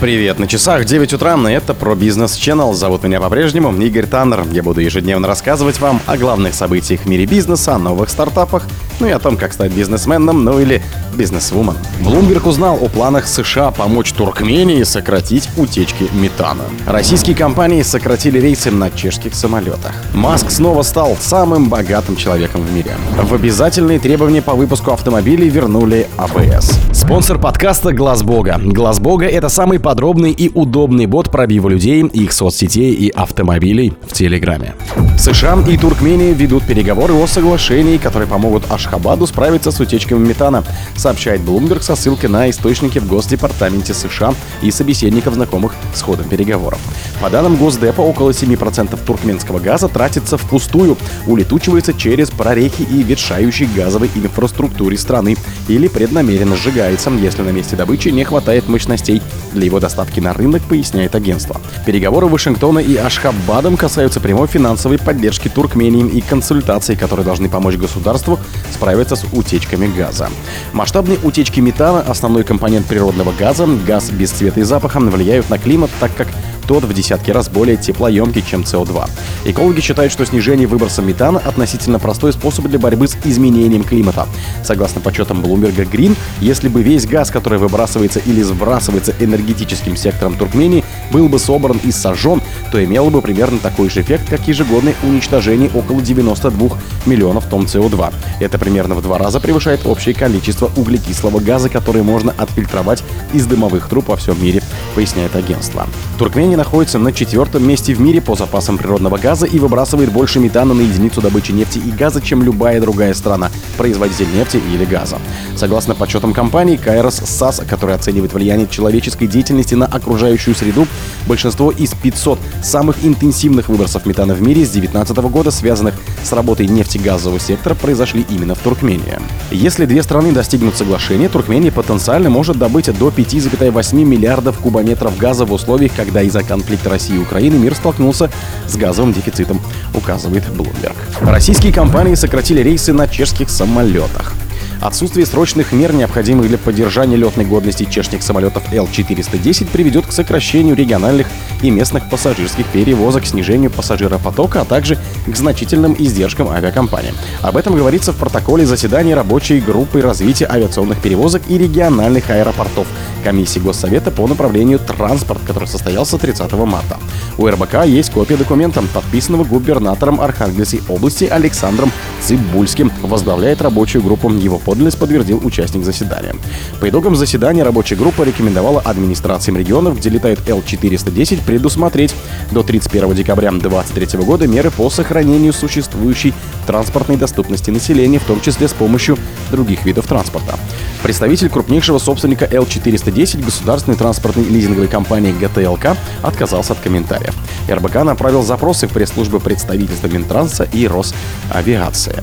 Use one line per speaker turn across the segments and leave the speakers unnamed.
Привет, на часах 9 утра, и это про бизнес Channel. Зовут меня по-прежнему Игорь Таннер. Я буду ежедневно рассказывать вам о главных событиях в мире бизнеса, о новых стартапах, ну и о том, как стать бизнесменом, ну или бизнесвумен. Bloomberg узнал о планах США помочь Туркмении сократить утечки метана. Российские компании сократили рейсы на чешских самолетах. Маск снова стал самым богатым человеком в мире. В обязательные требования по выпуску автомобилей вернули АБС. Спонсор подкаста Глаз Бога. Глаз Бога это самый подробный и удобный бот пробива людей, их соцсетей и автомобилей в Телеграме. США и Туркмения ведут переговоры о соглашении, которые помогут Ашхабаду справиться с утечками метана, сообщает Bloomberg со ссылкой на источники в Госдепартаменте США и собеседников, знакомых с ходом переговоров. По данным Госдепа, около 7% туркменского газа тратится впустую, улетучивается через прорехи и ветшающей газовой инфраструктуре страны или преднамеренно сжигается, если на месте добычи не хватает мощностей для его доставки на рынок, поясняет агентство. Переговоры Вашингтона и Ашхабадом касаются прямой финансовой поддержки Туркмении и консультаций, которые должны помочь государству справиться с утечками газа. Масштабные утечки метана, основной компонент природного газа, газ без цвета и запаха, влияют на климат, так как тот в десятки раз более теплоемкий, чем СО2. Экологи считают, что снижение выброса метана относительно простой способ для борьбы с изменением климата. Согласно подсчетам Bloomberg Green, если бы весь газ, который выбрасывается или сбрасывается энергетическим сектором Туркмении, был бы собран и сожжен, то имело бы примерно такой же эффект, как ежегодное уничтожение около 92 миллионов тонн СО2. Это примерно в два раза превышает общее количество углекислого газа, который можно отфильтровать из дымовых труб во всем мире, поясняет агентство. Туркмения находится на четвертом месте в мире по запасам природного газа и выбрасывает больше метана на единицу добычи нефти и газа, чем любая другая страна, производитель нефти или газа. Согласно подсчетам компании Kairos SAS, которая оценивает влияние человеческой деятельности на окружающую среду, большинство из 500 самых интенсивных выбросов метана в мире с 2019 года, связанных с работой нефтегазового сектора, произошли именно в Туркмении. Если две страны достигнут соглашения, Туркмения потенциально может добыть до 5,8 миллиардов кубометров газа в условиях, когда из-за конфликта России и Украины мир столкнулся с газовым дефицитом, указывает Bloomberg. Российские компании сократили рейсы на чешских самолетах. Отсутствие срочных мер, необходимых для поддержания летной годности чешских самолетов Л-410, приведет к сокращению региональных и местных пассажирских перевозок, снижению пассажиропотока, а также к значительным издержкам авиакомпаний. Об этом говорится в протоколе заседания рабочей группы развития авиационных перевозок и региональных аэропортов комиссии Госсовета по направлению транспорт, который состоялся 30 марта. У РБК есть копия документа, подписанного губернатором Архангельской области Александром Цибульским. Возглавляет рабочую группу. Его подлинность подтвердил участник заседания. По итогам заседания рабочая группа рекомендовала администрациям регионов, где летает Л-410, предусмотреть до 31 декабря 2023 года меры по сохранению существующей транспортной доступности населения, в том числе с помощью других видов транспорта. Представитель крупнейшего собственника L410 государственной транспортной лизинговой компании ГТЛК отказался от комментариев. РБК направил запросы в пресс-службы представительства Минтранса и Росавиации.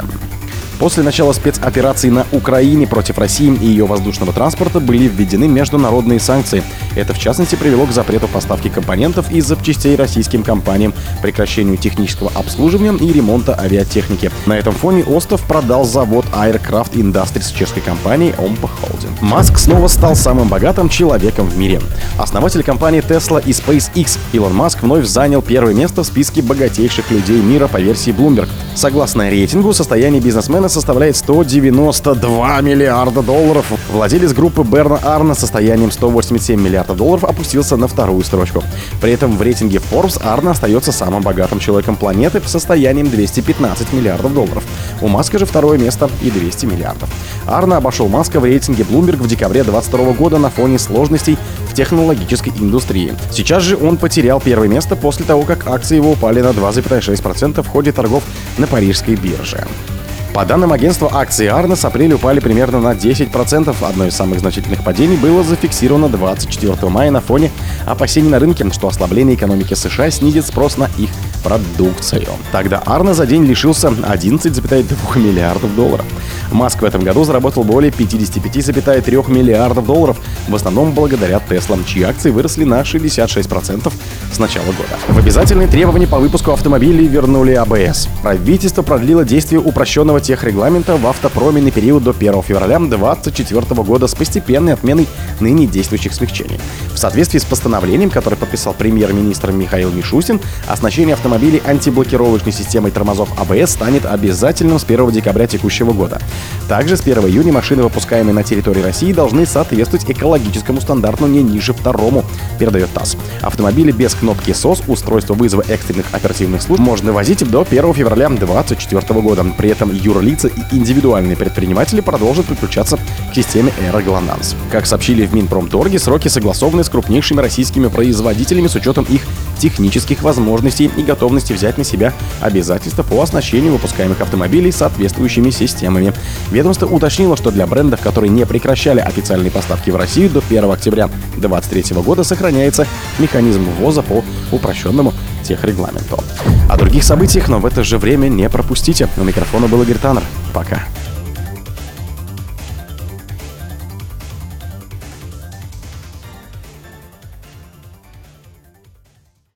После начала спецоперации на Украине против России и ее воздушного транспорта были введены международные санкции. Это, в частности, привело к запрету поставки компонентов и запчастей российским компаниям, прекращению технического обслуживания и ремонта авиатехники. На этом фоне Остов продал завод Aircraft Industries чешской компании Ompa Holding. Маск снова стал самым богатым человеком в мире. Основатель компании Tesla и SpaceX Илон Маск вновь занял первое место в списке богатейших людей мира по версии Bloomberg. Согласно рейтингу, состояние бизнесмена Арна составляет 192 миллиарда долларов. Владелец группы Берна Арна с состоянием 187 миллиардов долларов опустился на вторую строчку. При этом в рейтинге Forbes Арна остается самым богатым человеком планеты с состоянием 215 миллиардов долларов. У Маска же второе место и 200 миллиардов. Арна обошел Маска в рейтинге Bloomberg в декабре 2022 года на фоне сложностей в технологической индустрии. Сейчас же он потерял первое место после того, как акции его упали на 2,6% в ходе торгов на парижской бирже. По данным агентства, акции Арна с апреля упали примерно на 10%. Одно из самых значительных падений было зафиксировано 24 мая на фоне опасений на рынке, что ослабление экономики США снизит спрос на их продукцию. Тогда Арна за день лишился 11,2 миллиардов долларов. Маск в этом году заработал более 55,3 миллиардов долларов, в основном благодаря Теслам, чьи акции выросли на 66% с начала года. В обязательные требования по выпуску автомобилей вернули АБС. Правительство продлило действие упрощенного техрегламента в автопроме на период до 1 февраля 2024 года с постепенной отменой ныне действующих смягчений. В соответствии с постановлением, которое подписал премьер-министр Михаил Мишустин, оснащение автомобилей антиблокировочной системой тормозов АБС станет обязательным с 1 декабря текущего года. Также с 1 июня машины, выпускаемые на территории России, должны соответствовать экологическому стандарту не ниже второму, передает ТАСС. Автомобили без кнопки СОС, устройство вызова экстренных оперативных служб можно возить до 1 февраля 2024 года. При этом юрлица и индивидуальные предприниматели продолжат подключаться к системе Эра Глонанс. Как сообщили в Минпромторге, сроки согласованы с крупнейшими российскими производителями с учетом их технических возможностей и готовности взять на себя обязательства по оснащению выпускаемых автомобилей соответствующими системами. Ведомство уточнило, что для брендов, которые не прекращали официальные поставки в Россию до 1 октября 2023 года, сохраняется механизм ввоза по упрощенному техрегламенту. О других событиях, но в это же время не пропустите. У микрофона был Игорь Таннер. Пока.